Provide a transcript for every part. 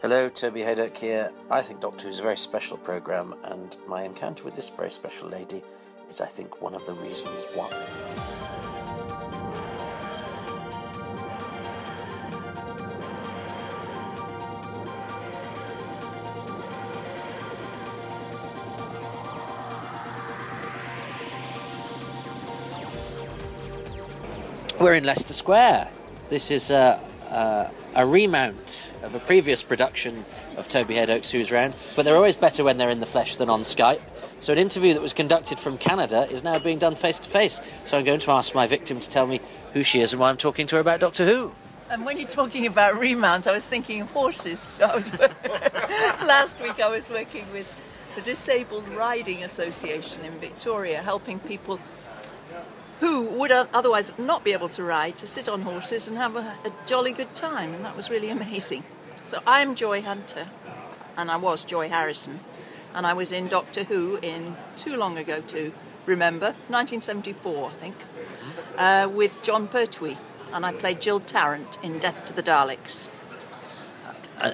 Hello, Toby Hadoke here. I think Doctor Who is a very special programme, and my encounter with this very special lady is, I think, one of the reasons why. We're in Leicester Square. This is a, a, a remount of a previous production of Toby Hadoke's Who's Round, but they're always better when they're in the flesh than on Skype. So, an interview that was conducted from Canada is now being done face to face. So, I'm going to ask my victim to tell me who she is and why I'm talking to her about Doctor Who. And when you're talking about remount, I was thinking of horses. I was last week I was working with the Disabled Riding Association in Victoria, helping people who would otherwise not be able to ride to sit on horses and have a, a jolly good time, and that was really amazing. So I'm Joy Hunter, and I was Joy Harrison, and I was in Doctor Who in too long ago to remember, 1974, I think, uh, with Jon Pertwee, and I played Jill Tarrant in Death to the Daleks. Uh,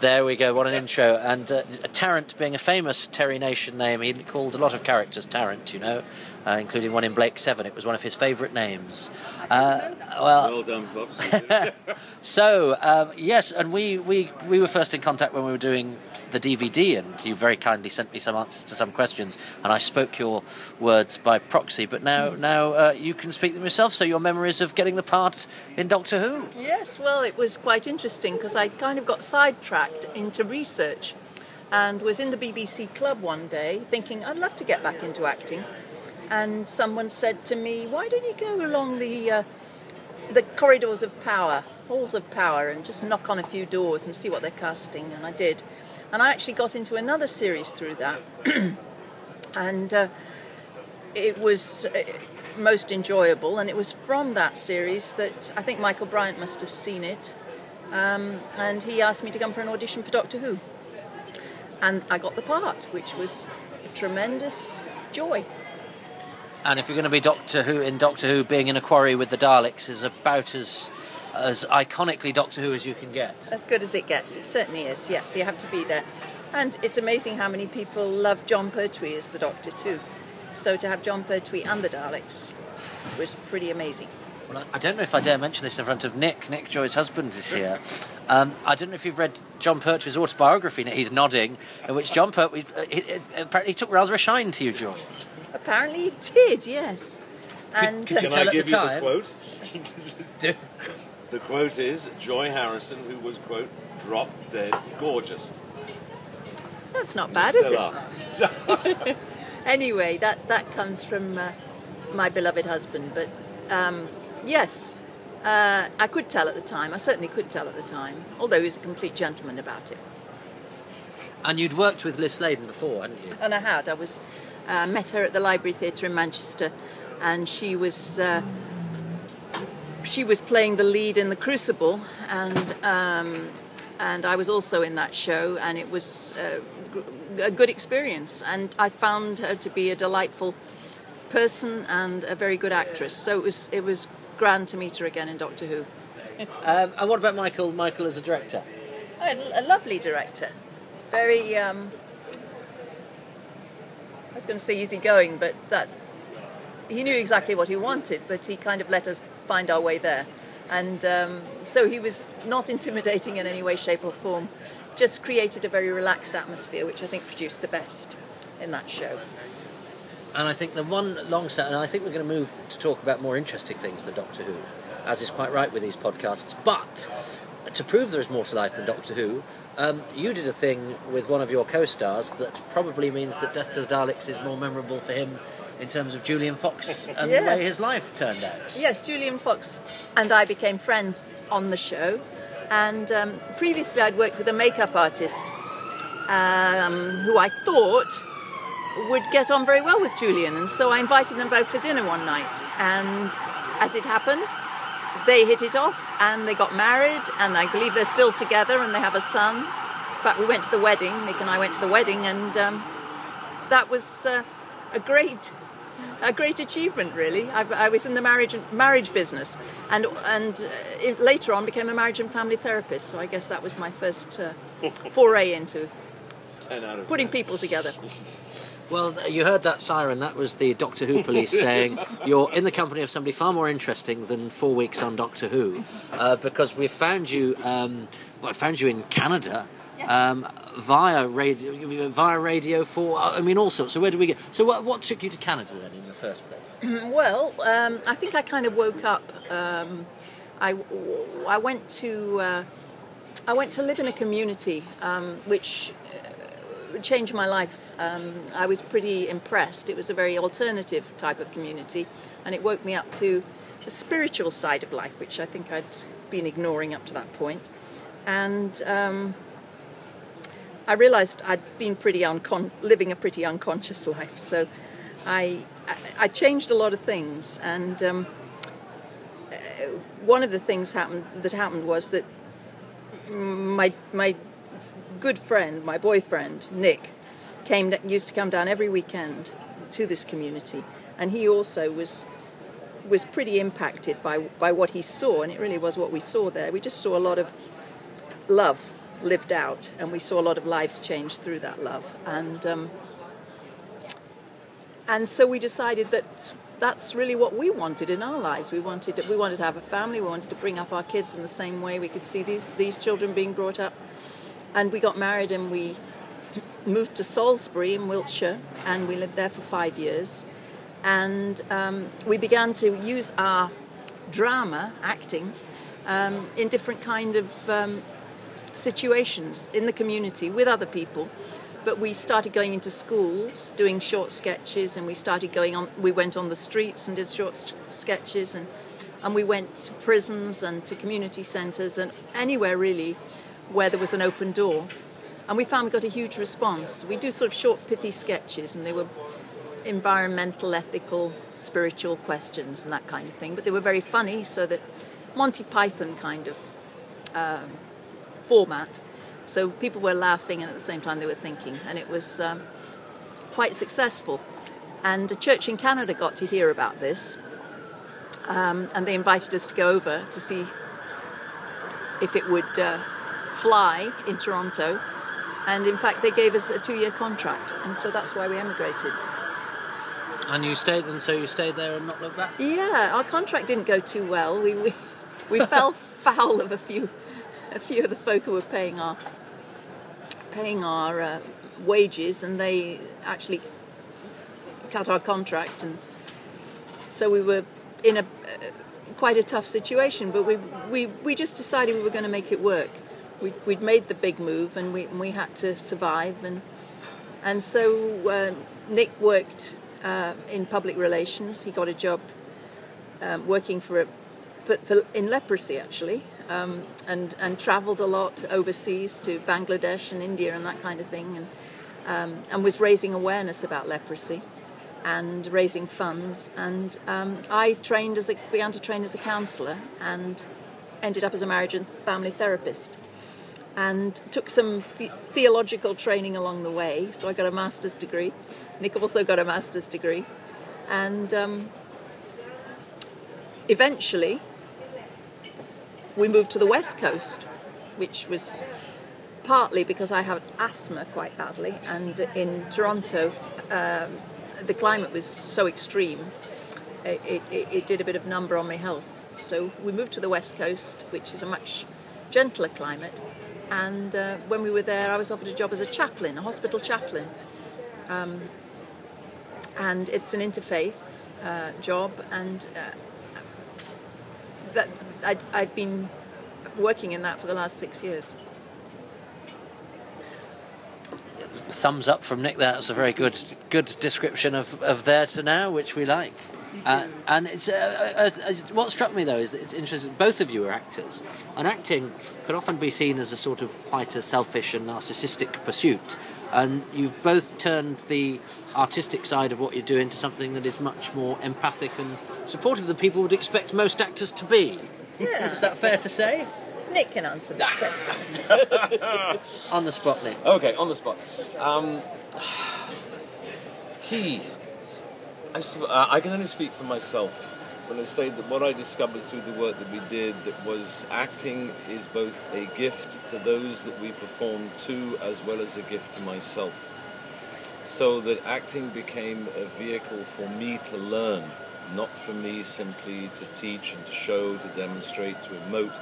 there we go. What an intro! And uh, Tarrant being a famous Terry Nation name, he called a lot of characters Tarrant. You know, uh, including one in Blake Seven. It was one of his favourite names. Uh, well, well done, Pops. so um, yes, and we, we we were first in contact when we were doing the DVD, and you very kindly sent me some answers to some questions, and I spoke your words by proxy. But now, now uh, you can speak them yourself. So your memories of getting the part in Doctor Who? Yes, well, it was quite interesting because I kind of got sidetracked into research, and was in the BBC club one day thinking I'd love to get back into acting, and someone said to me, "Why don't you go along the?" Uh, the corridors of power, halls of power, and just knock on a few doors and see what they're casting. And I did. And I actually got into another series through that. and uh, it was uh, most enjoyable. And it was from that series that I think Michael Briant must have seen it. Um, and he asked me to come for an audition for Doctor Who. And I got the part, which was a tremendous joy. And if you're going to be Doctor Who in Doctor Who, being in a quarry with the Daleks is about as as iconically Doctor Who as you can get. As good as it gets, it certainly is. Yes, you have to be there. And it's amazing how many people love Jon Pertwee as the Doctor too. So to have Jon Pertwee and the Daleks was pretty amazing. Well, I don't know if I dare mention this in front of Nick. Nick Joy's husband is here. Um, I don't know if you've read Jon Pertwee's autobiography. He's nodding, in which Jon Pertwee uh, he, he, apparently took rather a shine to you, Joy. Apparently, he did. Yes. And could, could you Can I give the you the quote? the quote is Joy Harrison, who was quote drop dead gorgeous. That's not bad, is it? anyway, that that comes from uh, my beloved husband. But um, yes, uh, I could tell at the time. I certainly could tell at the time, although he was a complete gentleman about it. And you'd worked with Lis Sladen before, hadn't you? And I had. I was uh, met her at the Library Theatre in Manchester, and she was uh, she was playing the lead in The Crucible, and um, and I was also in that show, and it was uh, a good experience. And I found her to be a delightful person and a very good actress. So it was it was grand to meet her again in Doctor Who. Um, and what about Michael? Michael as a director? A, a lovely director, very. Um, I was going to say easygoing, but that he knew exactly what he wanted, but he kind of let us find our way there. And um, so he was not intimidating in any way, shape, or form, just created a very relaxed atmosphere, which I think produced the best in that show. And I think the one long set, and I think we're going to move to talk about more interesting things than Doctor Who, as is quite right with these podcasts. But to prove there is more to life than Doctor Who, um, you did a thing with one of your co-stars that probably means that Death to the Daleks is more memorable for him in terms of Julian Fox and yes. the way his life turned out. Yes, Julian Fox and I became friends on the show, and um, previously I'd worked with a makeup artist um, who I thought would get on very well with Julian, and so I invited them both for dinner one night, and as it happened, they hit it off and they got married, and I believe they're still together and they have a son. In fact, we went to the wedding. Nick and I went to the wedding, and um, that was uh, a great, a great achievement. Really, I've, i was in the marriage marriage business, and and uh, later on became a marriage and family therapist. So I guess that was my first uh, foray into 10 out of putting 10. people together. Well, you heard that siren. That was the Doctor Who police saying you're in the company of somebody far more interesting than four weeks on Doctor Who, uh, because we found you. Um, well, I found you in Canada. Um, via radio, via radio for I mean all sorts. So where did we get? So what, what took you to Canada then in the first place? Well, um, I think I kind of woke up. Um, I, I went to uh, I went to live in a community um, which uh, changed my life. Um, I was pretty impressed. It was a very alternative type of community, and it woke me up to the spiritual side of life, which I think I'd been ignoring up to that point. And um, I realised I'd been pretty uncon- living a pretty unconscious life. So I, I, changed a lot of things, and um, one of the things happened that happened was that my my good friend, my boyfriend Nick, came used to come down every weekend to this community, and he also was was pretty impacted by by what he saw, and it really was what we saw there. We just saw a lot of love lived out, and we saw a lot of lives change through that love, and um, and so we decided that that's really what we wanted in our lives. We wanted to, we wanted to have a family. We wanted to bring up our kids in the same way we could see these these children being brought up, and we got married and we moved to Salisbury in Wiltshire, and we lived there for five years, and um, we began to use our drama acting um, in different kind of um, situations in the community with other people. But we started going into schools, doing short sketches, and we started going on. We went on the streets and did short st- sketches, and and we went to prisons and to community centres and anywhere really where there was an open door. And we found we got a huge response. We do sort of short, pithy sketches, and they were environmental, ethical, spiritual questions and that kind of thing. But they were very funny, so that Monty Python kind of um, format. So people were laughing, and at the same time they were thinking, and it was um, quite successful. And a church in Canada got to hear about this, um, and they invited us to go over to see if it would uh, fly in Toronto. And in fact, they gave us a two-year contract, and so that's why we emigrated. And you stayed, and so you stayed there and not looked back. Yeah, our contract didn't go too well. We we, we fell foul of a few a few of the folk who were paying our paying our uh, wages, and they actually cut our contract, and so we were in a uh, quite a tough situation. But we we we just decided we were going to make it work. We, we'd made the big move, and we we had to survive, and and so uh, Nick worked uh, in public relations. He got a job um, working for a for, for, in leprosy actually, um, and and travelled a lot overseas to Bangladesh and India and that kind of thing, and um, and was raising awareness about leprosy, and raising funds. And um, I trained as a, began to train as a counsellor, and ended up as a marriage and family therapist, and took some the- theological training along the way. So I got a master's degree. Nick also got a master's degree, and um, eventually we moved to the west coast, which was partly because I had asthma quite badly, and in Toronto, um, the climate was so extreme, it, it, it did a bit of number on my health. So we moved to the west coast, which is a much gentler climate. And uh, when we were there, I was offered a job as a chaplain, a hospital chaplain. Um, and it's an interfaith uh, job, and uh, that I'd, I'd been working in that for the last six years. Thumbs up from Nick. That's a very good good description of, of there to now, which we like. Uh, and it's uh, uh, uh, what struck me though is that it's interesting. Both of you are actors, and acting can often be seen as a sort of quite a selfish and narcissistic pursuit. And you've both turned the artistic side of what you do into something that is much more empathic and supportive than people would expect most actors to be. Yeah. Is that fair to say? Nick can answer this question. On the spot, Nick. Okay, on the spot. Um, he. I, sp- uh, I can only speak for myself when I say that what I discovered through the work that we did that was acting is both a gift to those that we perform to as well as a gift to myself. So that acting became a vehicle for me to learn, not for me simply to teach and to show, to demonstrate, to emote,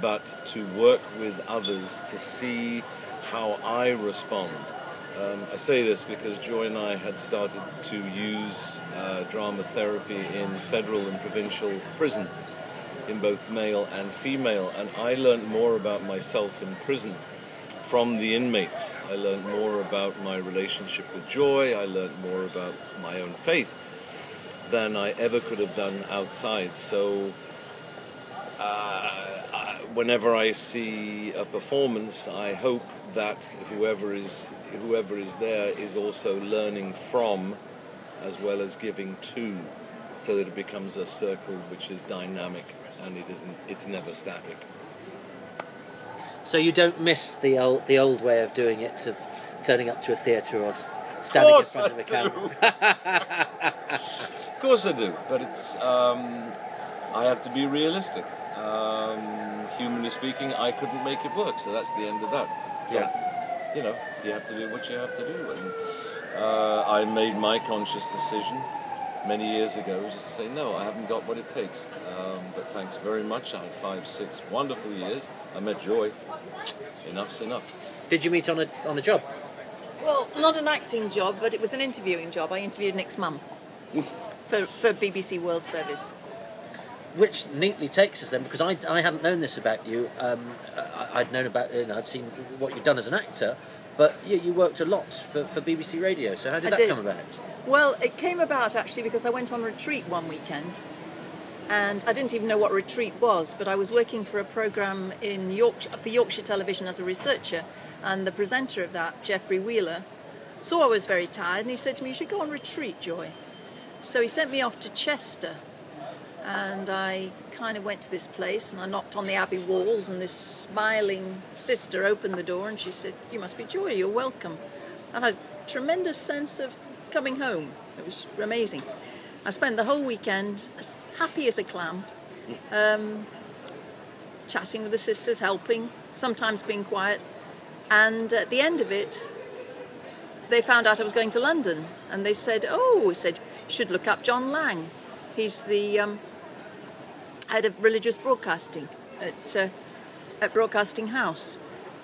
but to work with others to see how I respond. Um, I say this because Joy and I had started to use uh, drama therapy in federal and provincial prisons, in both male and female, and I learned more about myself in prison from the inmates. I learned more about my relationship with Joy, I learned more about my own faith than I ever could have done outside. So, uh, whenever I see a performance, I hope that whoever is whoever is there is also learning from as well as giving to so that it becomes a circle which is dynamic and it isn't it's never static so you don't miss the old the old way of doing it of turning up to a theatre or standing in front of a camera of course I do but it's um, I have to be realistic um, humanly speaking I couldn't make it work so that's the end of that yeah. You know, you have to do what you have to do. And uh, I made my conscious decision many years ago just to say, no, I haven't got what it takes. Um, but thanks very much. I had five, six wonderful years. I met Joy. Enough's enough. Did you meet on a, on a job? Well, not an acting job, but it was an interviewing job. I interviewed Nick's mum for, for BBC World Service which neatly takes us then, because I, I hadn't known this about you. Um, I, would known about, you know, I'd seen what you'd done as an actor, but you, you worked a lot for, for BBC Radio. So how did I that did. come about? Well, it came about actually because I went on retreat one weekend, and I didn't even know what retreat was. But I was working for a program in Yorkshire for Yorkshire Television as a researcher, and the presenter of that, Geoffrey Wheeler, saw I was very tired, and he said to me, "You should go on retreat, Joy." So he sent me off to Chester and I kind of went to this place and I knocked on the abbey walls and this smiling sister opened the door and she said, "You must be Joy. You're welcome." And I had a tremendous sense of coming home. It was amazing. I spent the whole weekend happy as a clam, um, chatting with the sisters, helping, sometimes being quiet. And at the end of it, they found out I was going to London, and they said, "Oh," said, should look up John Lang. He's the um, head of religious broadcasting at, uh, at Broadcasting House.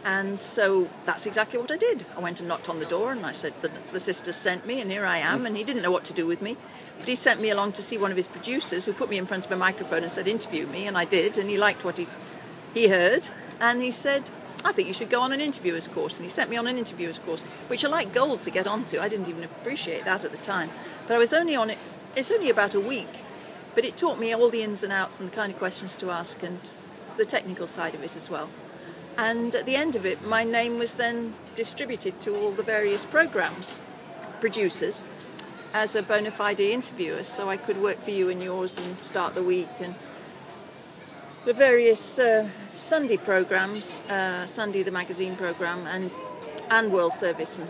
And so that's exactly what I did. I went and knocked on the door and I said, the, the sister sent me and here I am. And he didn't know what to do with me. But he sent me along to see one of his producers who put me in front of a microphone and said, interview me. And I did. And he liked what he, he heard. And he said, I think you should go on an interviewer's course. And he sent me on an interviewer's course, which I like gold to get onto. I didn't even appreciate that at the time. But I was only on it, it's only about a week. But it taught me all the ins and outs and the kind of questions to ask and the technical side of it as well. And at the end of it, my name was then distributed to all the various programs producers as a bona fide interviewer, so I could work for you and yours and start the week and the various uh, Sunday programs, uh, Sunday the magazine program, and and World Service, and,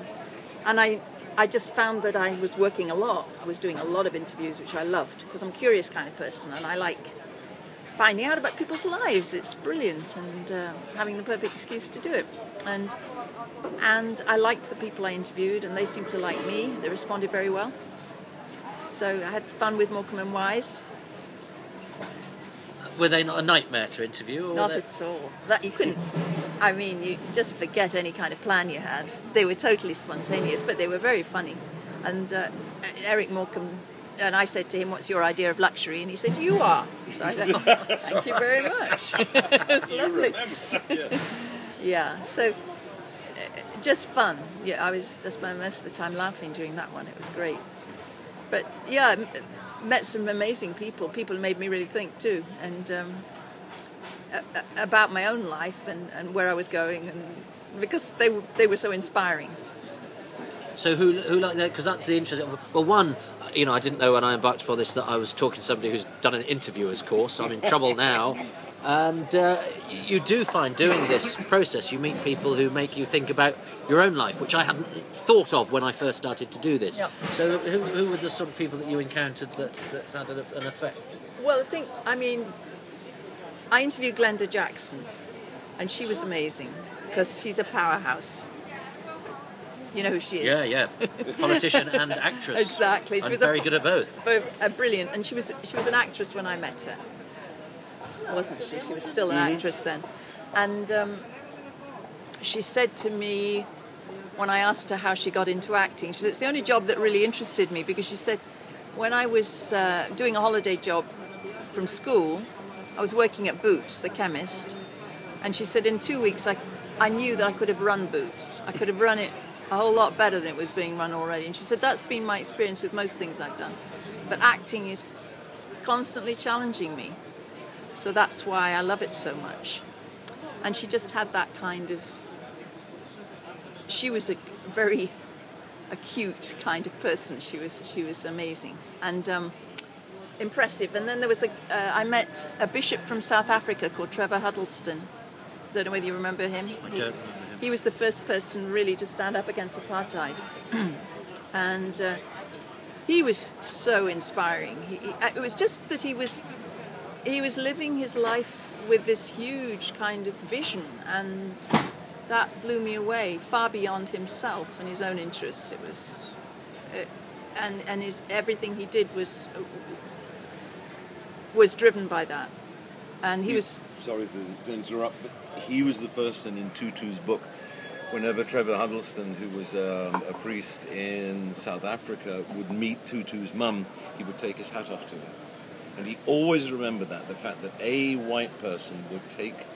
and I I just found that I was working a lot. I was doing a lot of interviews, which I loved because I'm a curious kind of person and I like finding out about people's lives. It's brilliant and uh, having the perfect excuse to do it. And and I liked the people I interviewed, and they seemed to like me. They responded very well. So I had fun with Morecambe and Wise. Were they not a nightmare to interview? not at all. That you couldn't. I mean, you just forget any kind of plan you had. They were totally spontaneous, but they were very funny. And uh, Eric Morecambe, and I said to him, "What's your idea of luxury?" And he said, "You are." So I said, oh, "Thank you very much." it's lovely. yeah. yeah. So uh, just fun. Yeah, I was just spent most of the time laughing during that one. It was great. But yeah, met some amazing people. People made me really think too, and um, about my own life and, and where I was going, and because they were, they were so inspiring. So who who like that? Because that's the interesting. Well, one, you know, I didn't know when I embarked upon this that I was talking to somebody who's done an interviewer's course. So I'm in trouble now. And uh, you do find doing this process, you meet people who make you think about your own life, which I hadn't thought of when I first started to do this. So, who, who were the sort of people that you encountered that, that had an an effect? Well, I think, I mean, I interviewed Glenda Jackson, and she was amazing because she's a powerhouse. You know who she is? Yeah, yeah. Politician and actress. Exactly. She And was very po- good at both. Both uh, brilliant, and she was she was an actress when I met her, wasn't she? She was still an actress then, and um, she said to me when I asked her how she got into acting, she said it's the only job that really interested me because she said when I was uh, doing a holiday job from school, I was working at Boots, the chemist, and she said in two weeks I I knew that I could have run Boots. I could have run it a whole lot better than it was being run already. And she said that's been my experience with most things I've done. But acting is constantly challenging me. So that's why I love it so much. And she just had that kind of. She was a very acute kind of person. She was she was amazing and um, impressive. And then there was a. Uh, I met a bishop from South Africa called Trevor Huddleston. Don't know whether you remember him. He- don't remember him. He was the first person really to stand up against apartheid, and uh, he was so inspiring. He, he- it was just that he was he was living his life with this huge kind of vision, and that blew me away, far beyond himself and his own interests. It was, uh, and and his everything he did was was driven by that, and he was Sorry to, to interrupt, but he was the person in Tutu's book. Whenever Trevor Huddleston, who was um, a priest in South Africa, would meet Tutu's mum, he would take his hat off to her. And he always remembered that the fact that a white person would take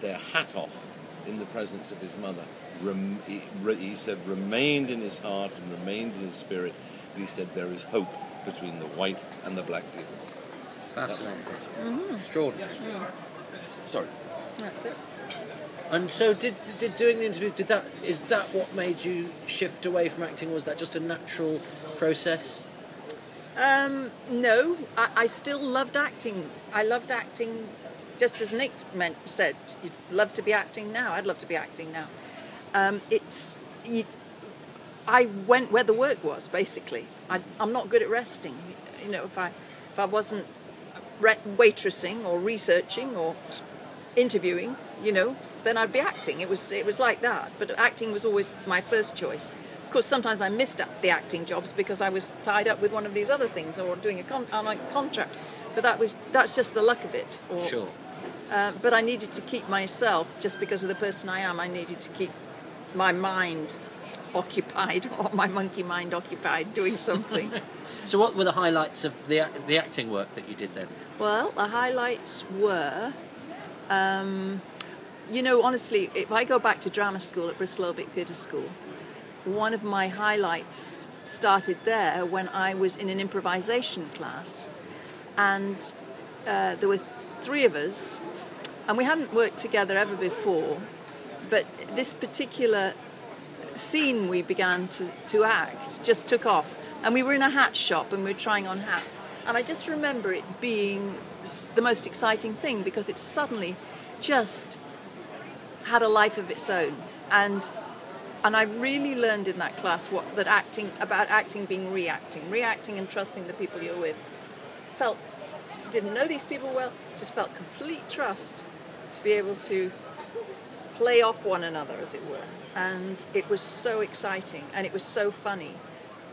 their hat off in the presence of his mother. Rem- he, re- he said, remained in his heart and remained in his spirit. He said, there is hope between the white and the black people. Fascinating. Mm-hmm. Extraordinary. Sorry. that's it. And so, did did doing the interviews? Did that is that what made you shift away from acting? Was that just a natural process? Um, no, I, I still loved acting. I loved acting, just as Nick meant, said. You'd love to be acting now. I'd love to be acting now. Um, it's you, I went where the work was. Basically, I, I'm not good at resting. You know, if I if I wasn't waitressing or researching or interviewing, you know, then I'd be acting. It was it was like that. But acting was always my first choice. Of course, sometimes I missed out the acting jobs because I was tied up with one of these other things or doing a, con- on a contract. But that was that's just the luck of it. Or, Sure. uh, but I needed to keep myself just because of the person I am. I needed to keep my mind occupied or my monkey mind occupied doing something. So, what were the highlights of the the acting work that you did then? Well, the highlights were, um, you know, honestly, if I go back to drama school at Bristol Old Vic Theatre School, one of my highlights started there when I was in an improvisation class, and uh, there were three of us, and we hadn't worked together ever before, but this particular scene we began to, to act just took off. And we were in a hat shop and we were trying on hats. And I just remember it being the most exciting thing because it suddenly just had a life of its own. And and I really learned in that class what that acting about acting being reacting, reacting and trusting the people you're with. Felt didn't know these people well, just felt complete trust to be able to play off one another, as it were. And it was so exciting and it was so funny.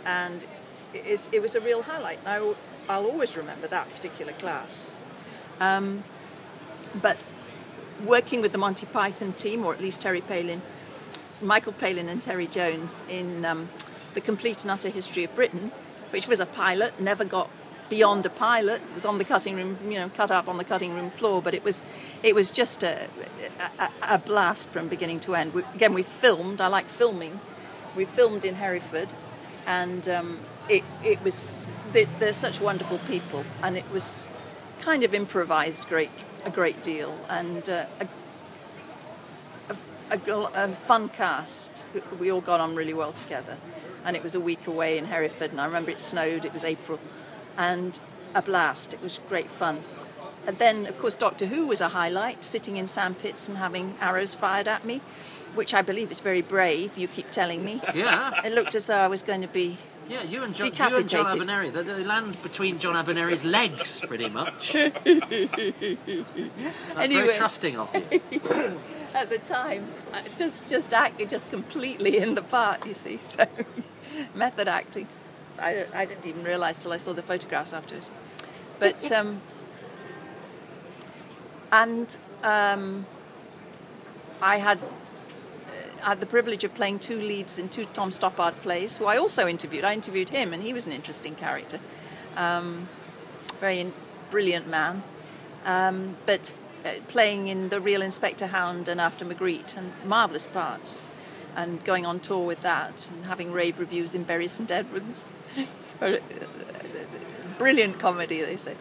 And it, is, it was a real highlight. And I, will- I'll always remember that particular class. Um, but working with the Monty Python team, or at least Terry Palin, Michael Palin and Terry Jones in um, The Complete and Utter History of Britain, which was a pilot, never got beyond a pilot. It was on the cutting room, you know, cut up on the cutting room floor, but it was, it was just a, a, a blast from beginning to end. We, again, we filmed. I like filming. We filmed in Hereford, and um, it, it was. They, they're such wonderful people, and it was kind of improvised great a great deal, and uh, a, a, a fun cast. We all got on really well together, and it was a week away in Hereford, and I remember it snowed. It was April, and a blast. It was great fun. and then, of course, Doctor Who was a highlight, sitting in sandpits and having arrows fired at me, which I believe is very brave, you keep telling me. Yeah. It looked as though I was going to be. Yeah, you and John, you and John. Abineri, they, they land between John Abineri's legs, pretty much. That's Anyway. very trusting of you. At the time, I just just acted just completely in the part, you see. So, method acting. I, I didn't even realise till I saw the photographs afterwards. But um, and um, I had uh, had the privilege of playing two leads in two Tom Stoppard plays, who I also interviewed. I interviewed him, and he was an interesting character, um, very in, brilliant man. Um, but uh, playing in the Real Inspector Hound and After Magritte, and marvelous parts, and going on tour with that, and having rave reviews in Bury St Edmunds. Brilliant comedy, they say.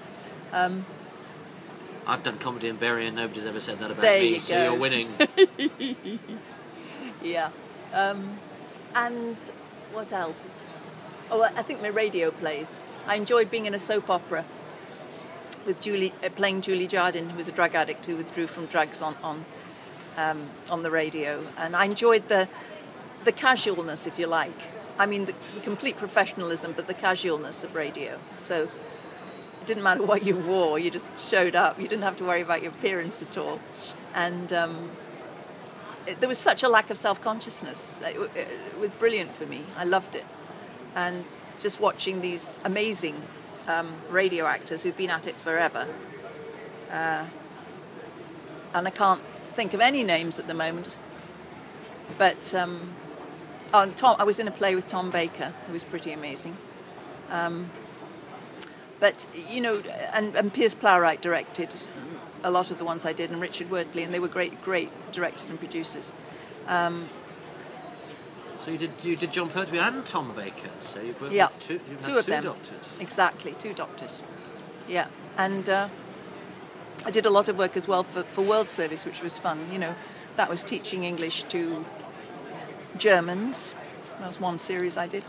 I've done comedy in Bury and nobody's ever said that about me, you so go. you're winning. Yeah. Um, and what else? Oh, I think my radio plays. I enjoyed being in a soap opera with Julie, uh, playing Julie Jardin, who was a drug addict who withdrew from drugs on on um, on the radio, and I enjoyed the the casualness, if you like. I mean, the, the complete professionalism, but the casualness of radio. So it didn't matter what you wore; you just showed up. You didn't have to worry about your appearance at all, and. Um, it- there was such a lack of self consciousness. It, w- it was brilliant for me. I loved it. And just watching these amazing um, radio actors who've been at it forever. Uh, and I can't think of any names at the moment. But um, oh, Tom, I was in a play with Tom Baker, who was pretty amazing. Um, but, you know, and, and Piers Plowright directed a lot of the ones I did, and Richard Wordley, and they were great, great directors and producers. so you did you did Jon Pertwee and Tom Baker. So you've worked Yeah, with two, two of two them. doctors. Exactly, two doctors. Yeah, and uh, I did a lot of work as well for, for World Service, which was fun. You know, that was teaching English to Germans. That was one series I did,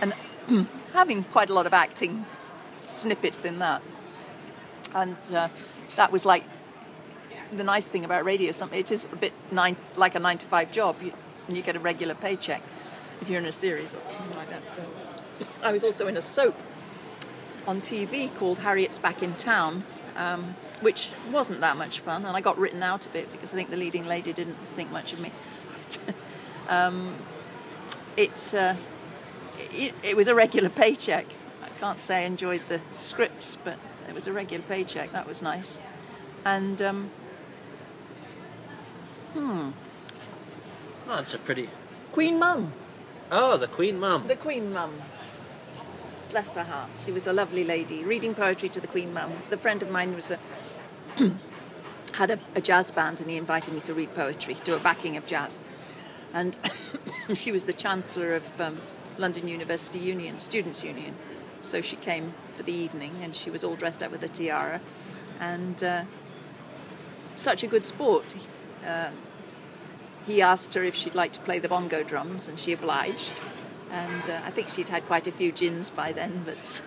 and having quite a lot of acting snippets in that. And uh, that was like the nice thing about radio. Something it is a bit nine, like a nine to five job, you, and you get a regular paycheck if you're in a series or something like that. So I was also in a soap on TV called Harriet's Back in Town, um, which wasn't that much fun, and I got written out a bit because I think the leading lady didn't think much of me. But, um, it, uh, it it was a regular paycheck. I can't say I enjoyed the scripts, but it was a regular paycheck. That was nice, and. Um, Oh, that's a pretty. Queen Mum. Oh, the Queen Mum. The Queen Mum. Bless her heart. She was a lovely lady, reading poetry to the Queen Mum. The friend of mine was a had a, a jazz band, and he invited me to read poetry, do a backing of jazz. And she was the chancellor of um, London University Union, Students' Union. So she came for the evening, and she was all dressed up with a tiara, and uh, such a good sport. Uh, he asked her if she'd like to play the bongo drums, and she obliged. And uh, I think she'd had quite a few gins by then, but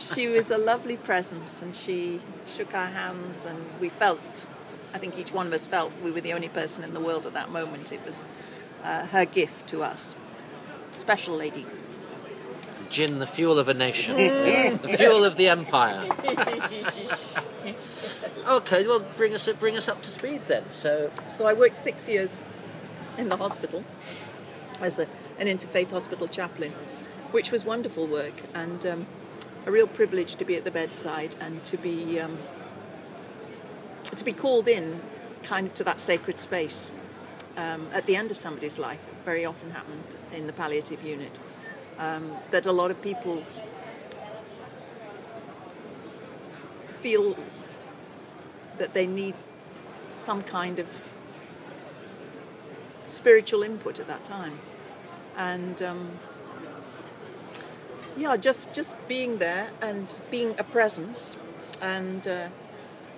she was a lovely presence, and she shook our hands, and we felt, I think each one of us felt we were the only person in the world at that moment. It was uh, her gift to us. Special lady. Gin, the fuel of a nation, the fuel of the empire. okay, well, bring us bring us up to speed then. So, So I worked six years in the hospital as a, an interfaith hospital chaplain, which was wonderful work and um, a real privilege to be at the bedside and to be um, to be called in, kind of to that sacred space um, at the end of somebody's life. It very often happened in the palliative unit um, that a lot of people feel that they need some kind of spiritual input at that time, and um, yeah, just just being there and being a presence, and uh,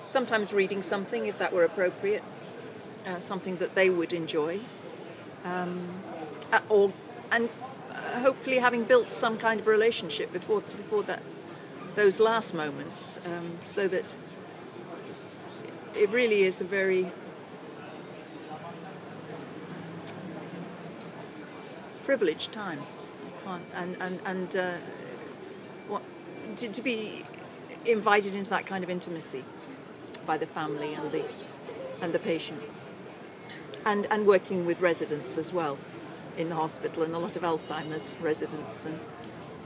sometimes reading something if that were appropriate, uh, something that they would enjoy, um, or and uh, hopefully having built some kind of relationship before before that those last moments, um, so that it really is a very privileged time. I can't, and and and uh, what to, to be invited into that kind of intimacy by the family and the and the patient, and and working with residents as well in the hospital and a lot of Alzheimer's residents and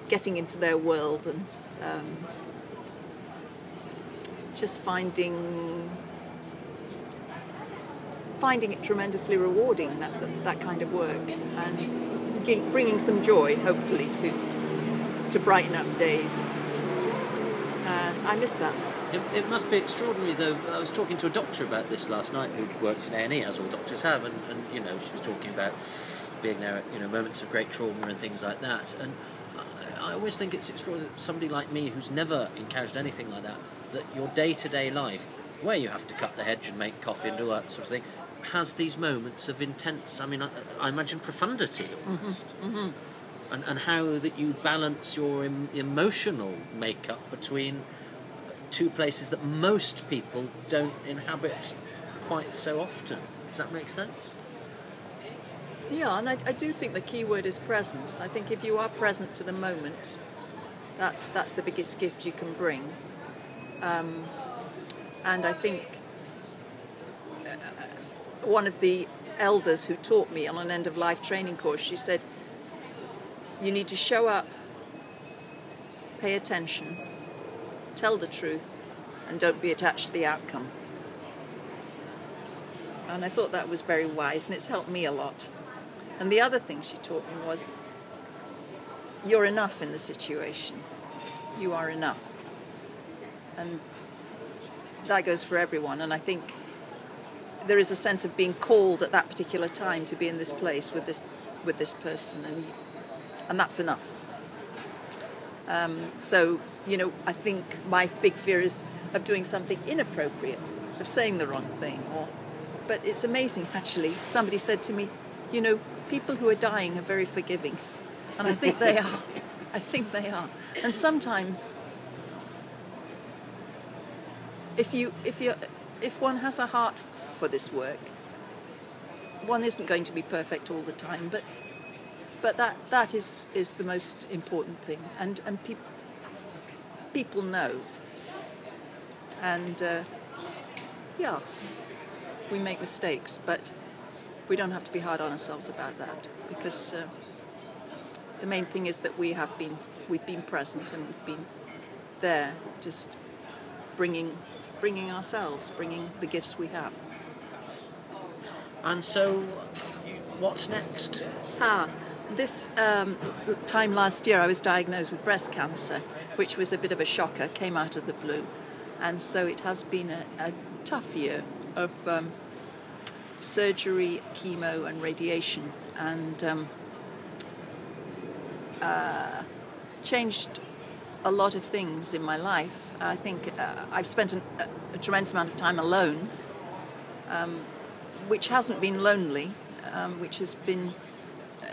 getting into their world and um, just finding finding it tremendously rewarding that, that, that kind of work and bringing some joy hopefully to to brighten up days uh, I miss that It, it must be extraordinary, though. I was talking to a doctor about this last night, who works in A and E, as all doctors have, and, and you know, she was talking about being there at you know moments of great trauma and things like that. And I, I always think it's extraordinary that somebody like me, who's never encountered anything like that, that your day-to-day life, where you have to cut the hedge and make coffee and do that sort of thing, has these moments of intense. I mean, I, I imagine profundity almost. And, and how that you balance your em- emotional makeup between two places that most people don't inhabit quite so often. Does that make sense? Yeah, and I, I do think the key word is presence. I think if you are present to the moment, that's that's the biggest gift you can bring. Um, and I think uh, one of the elders who taught me on an end of life training course, she said, "You need to show up, pay attention, tell the truth, and don't be attached to the outcome." And I thought that was very wise, and it's helped me a lot. And the other thing she taught me was you're enough in the situation. You are enough. And that goes for everyone. And I think there is a sense of being called at that particular time to be in this place with this with this person and and that's enough. Um, so, you know, I think my big fear is of doing something inappropriate, of saying the wrong thing or but it's amazing actually. Somebody said to me, you know, people who are dying are very forgiving. And I think they are. I think they are. And sometimes if you if you if one has a heart for this work, one isn't going to be perfect all the time, but but that that is is the most important thing. And and people people know. And uh, yeah, we make mistakes, but we don't have to be hard on ourselves about that because uh, the main thing is that we have been we've been present and we've been there, just bringing bringing ourselves, bringing the gifts we have. And so, what's next? Ah, this um, time last year, I was diagnosed with breast cancer, which was a bit of a shocker, came out of the blue. And so it has been a, a tough year of um, surgery, chemo, and radiation. And um, uh, changed a lot of things in my life. I think uh, I've spent an, a, a tremendous amount of time alone, um, which hasn't been lonely, um, which has been, uh,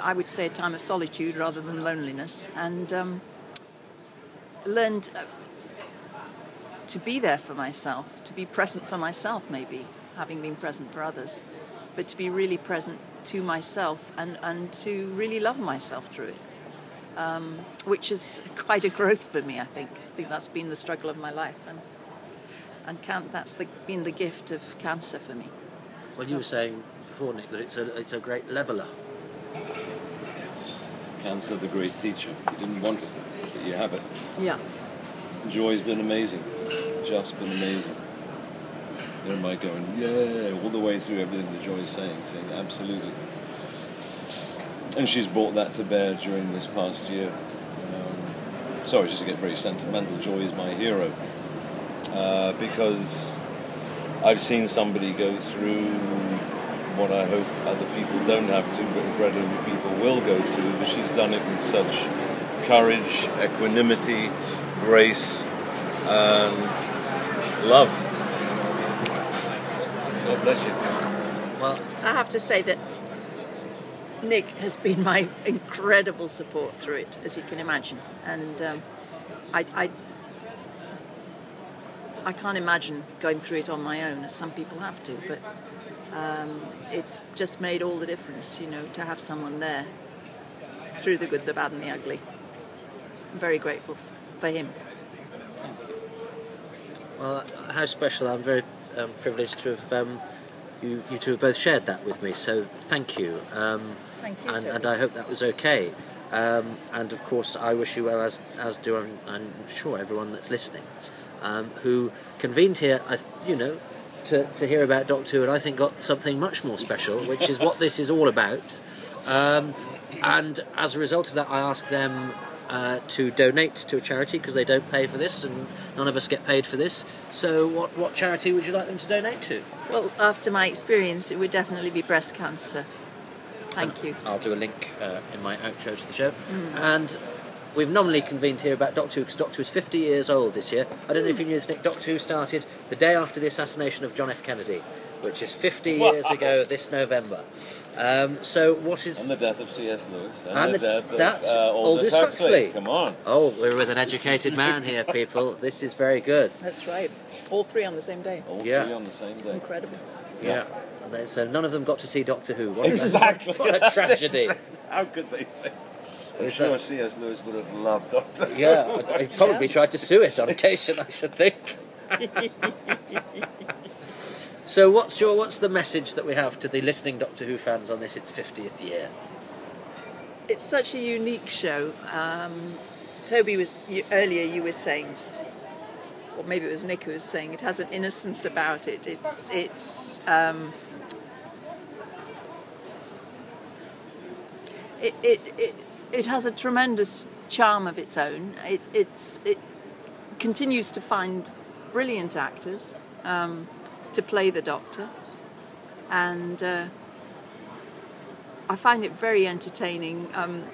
I would say, a time of solitude rather than loneliness, and um, learned uh, to be there for myself, to be present for myself, maybe, having been present for others, but to be really present to myself and, and to really love myself through it um, which is quite a growth for me. I think. I think that's been the struggle of my life, and and can, that's the, been the gift of cancer for me. Well, you were saying before, Nick, that it's a it's a great leveler. Cancer, the great teacher. You didn't want it, but you have it. Yeah. Joy's been amazing. Just been amazing. There am I going, yeah, all the way through everything that Joy's saying, saying absolutely. And she's brought that to bear during this past year. Um, sorry, just to get very sentimental, Joy is my hero. Uh, because I've seen somebody go through what I hope other people don't have to, but regrettably people will go through, but she's done it with such courage, equanimity, grace, and love. God bless you. Well, I have to say that Nick has been my incredible support through it, as you can imagine, and um, I, I I can't imagine going through it on my own, as some people have to, but um, it's just made all the difference, you know, to have someone there through the good, the bad, and the ugly. I'm very grateful for him. Well, how special! I'm very um, privileged to have um, you, you two have both shared that with me. So thank you. Um, Thank you, and, and I hope that was okay. Um, and of course, I wish you well, as as do I'm, I'm sure everyone that's listening, um, who convened here, you know, to, to hear about Doctor Who, and I think got something much more special, which is what this is all about. Um, and as a result of that, I asked them uh, to donate to a charity because they don't pay for this, and none of us get paid for this. So, what what charity would you like them to donate to? Well, after my experience, it would definitely be breast cancer. Thank you. I'll do a link uh, in my outro to the show. And we've nominally convened here about Doctor Who because Doctor Who is 50 years old this year. I don't know if you knew this, Nick. Doctor Who started the day after the assassination of John F. Kennedy, which is 50 Wow. years ago this November. Um, so, what is. And the death of C.S. Lewis. And, And the, the- death of that's uh, Aldous, Aldous Huxley. Huxley. Come on. Oh, we're with an educated man here, people. This is very good. That's right. All three on the same day. All Yeah. three on the same day. Incredible. Yeah. And they- So none of them got to see Doctor Who. What a- Exactly. What a tragedy. How could they face? I'm sure that- C.S. Lewis would have loved Doctor. Who. Yeah, he I probably tried to sue it on occasion. I should think. so, what's your what's the message that we have to the listening Doctor Who fans on this its fiftieth year? It's such a unique show. Um, Toby was you, earlier. You were saying, or maybe it was Nick who was saying, it has an innocence about it. It's it's. Um, it, it, it, it has a tremendous charm of its own. It, it continues to find brilliant actors um, to play the Doctor. And uh, I find it very entertaining. Um,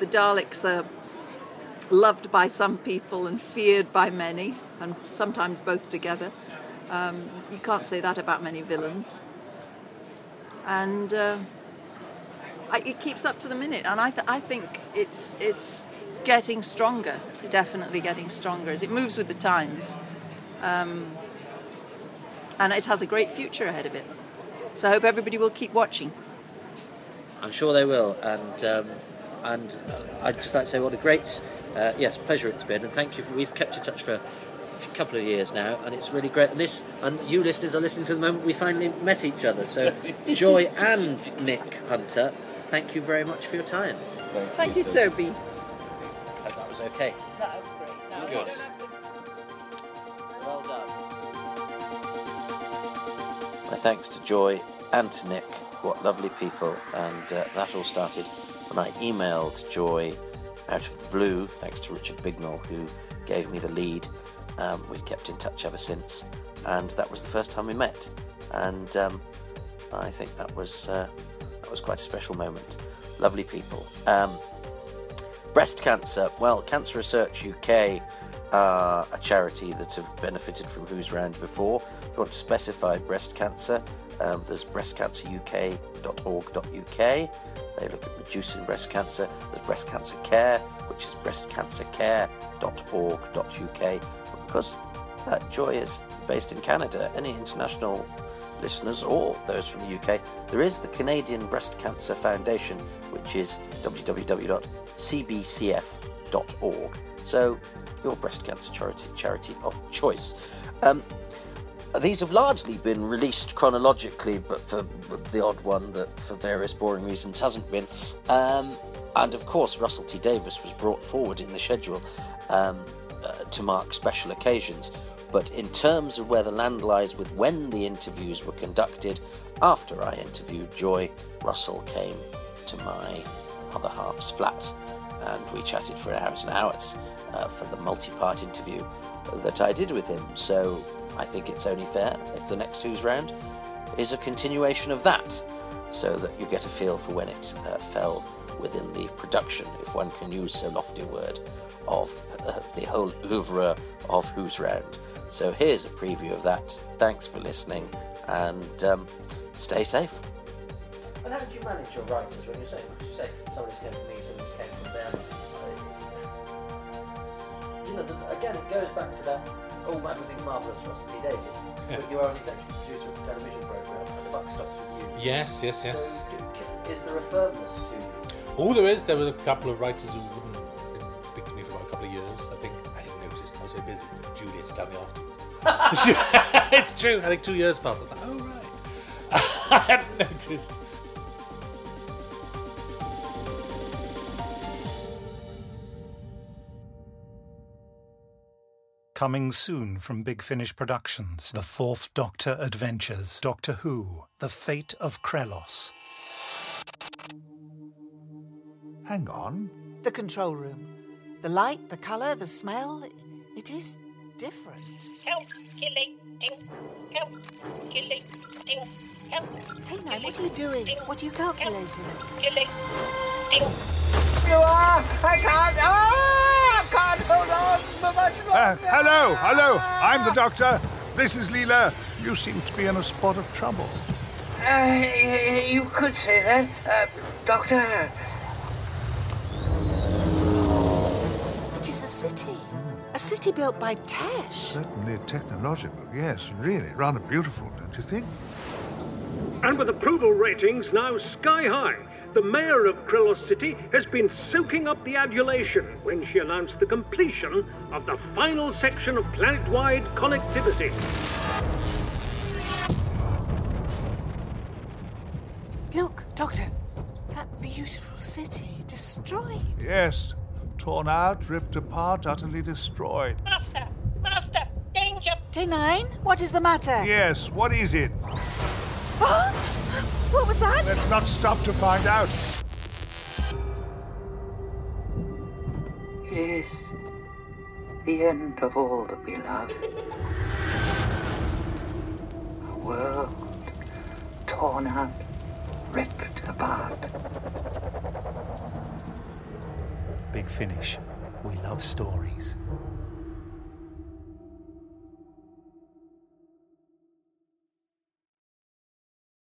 the Daleks are loved by some people and feared by many, and sometimes both together. Um, you can't say that about many villains. And uh, I, it keeps up to the minute, and I, th- I think it's it's getting stronger. Definitely getting stronger as it moves with the times, um, and it has a great future ahead of it. So I hope everybody will keep watching. I'm sure they will, and um, and uh, I'd just like to say what a great uh, yes pleasure it's been, and thank you. For, we've kept in touch for a couple of years now, and it's really great. And this and you listeners are listening to the moment we finally met each other. So Joy and Nick Hunter, thank you very much for your time. Thank you, Toby. Hope that was okay. That was great. Now, Good. don't have to- Well done. My thanks to Joy and to Nick. What lovely people. And uh, that all started when I emailed Joy out of the blue, thanks to Richard Bignell, who gave me the lead. Um, we kept in touch ever since. And that was the first time we met. And um, I think that was, uh, that was quite a special moment. Lovely people. Um, Breast cancer. Well, Cancer Research UK are a charity that have benefited from Who's Round before. If you want to specify breast cancer, um, there's breastcanceruk.org.uk. They look at reducing breast cancer. There's breast cancer care, which is breastcancercare.org.uk. But because uh, Joy is based in Canada, any international listeners or those from the UK, there is the Canadian Breast Cancer Foundation, which is www.cbcf.org. So, your breast cancer charity, charity of choice. Um, these have largely been released chronologically, but for the odd one that, for various boring reasons, hasn't been. Um, and of course, Russell T Davies was brought forward in the schedule um, uh, to mark special occasions. But in terms of where the land lies with when the interviews were conducted, after I interviewed Joy, Russell came to my other half's flat and we chatted for hours and hours uh, for the multi part interview that I did with him. So I think it's only fair if the next Who's Round is a continuation of that, so that you get a feel for when it uh, fell within the production, if one can use so lofty a word, of uh, the whole oeuvre of Who's Round. So here's a preview of that. Thanks for listening and um, stay safe. And how did you manage your writers when you say, what did you say, some of this came from me, some of this came from them? You know, the, again, it goes back to that all everything's marvellous Russell T Davies, Yeah. but you are an executive producer of a television programme, and the buck stops with you. Yes, yes, yes. So, do- is there a firmness to you? All there is, there were a couple of writers who wouldn't Juliet me afterwards. it's true. I think two years passed. I thought, oh right. I hadn't noticed. Coming soon from Big Finish Productions, The Fourth Doctor Adventures, Doctor Who, The Fate of Krelos. Hang on. The control room. The light, the colour, the smell, it is different. Help, killing, ding. Help, killing, ding. Help, Hey, now, what are you doing? What are you calculating? killing, ding. Uh, hello, hello. I'm the doctor. This is Leela. You seem to be in a spot of trouble. Uh, you could say that, uh, Doctor. It is a city. A city built by Tesh. Certainly technological, yes. Really, rather beautiful, don't you think? And with approval ratings now sky high, the mayor of Krelos City has been soaking up the adulation when she announced the completion of the final section of planet-wide connectivity. Look, Doctor. That beautiful city destroyed. Yes. Torn out, ripped apart, utterly destroyed. Master, master, danger. K9, what is the matter? Yes, what is it? Huh? What was that? Let's not stop to find out. Yes, the end of all that we love. A world torn out, ripped apart. Big Finish. We love stories.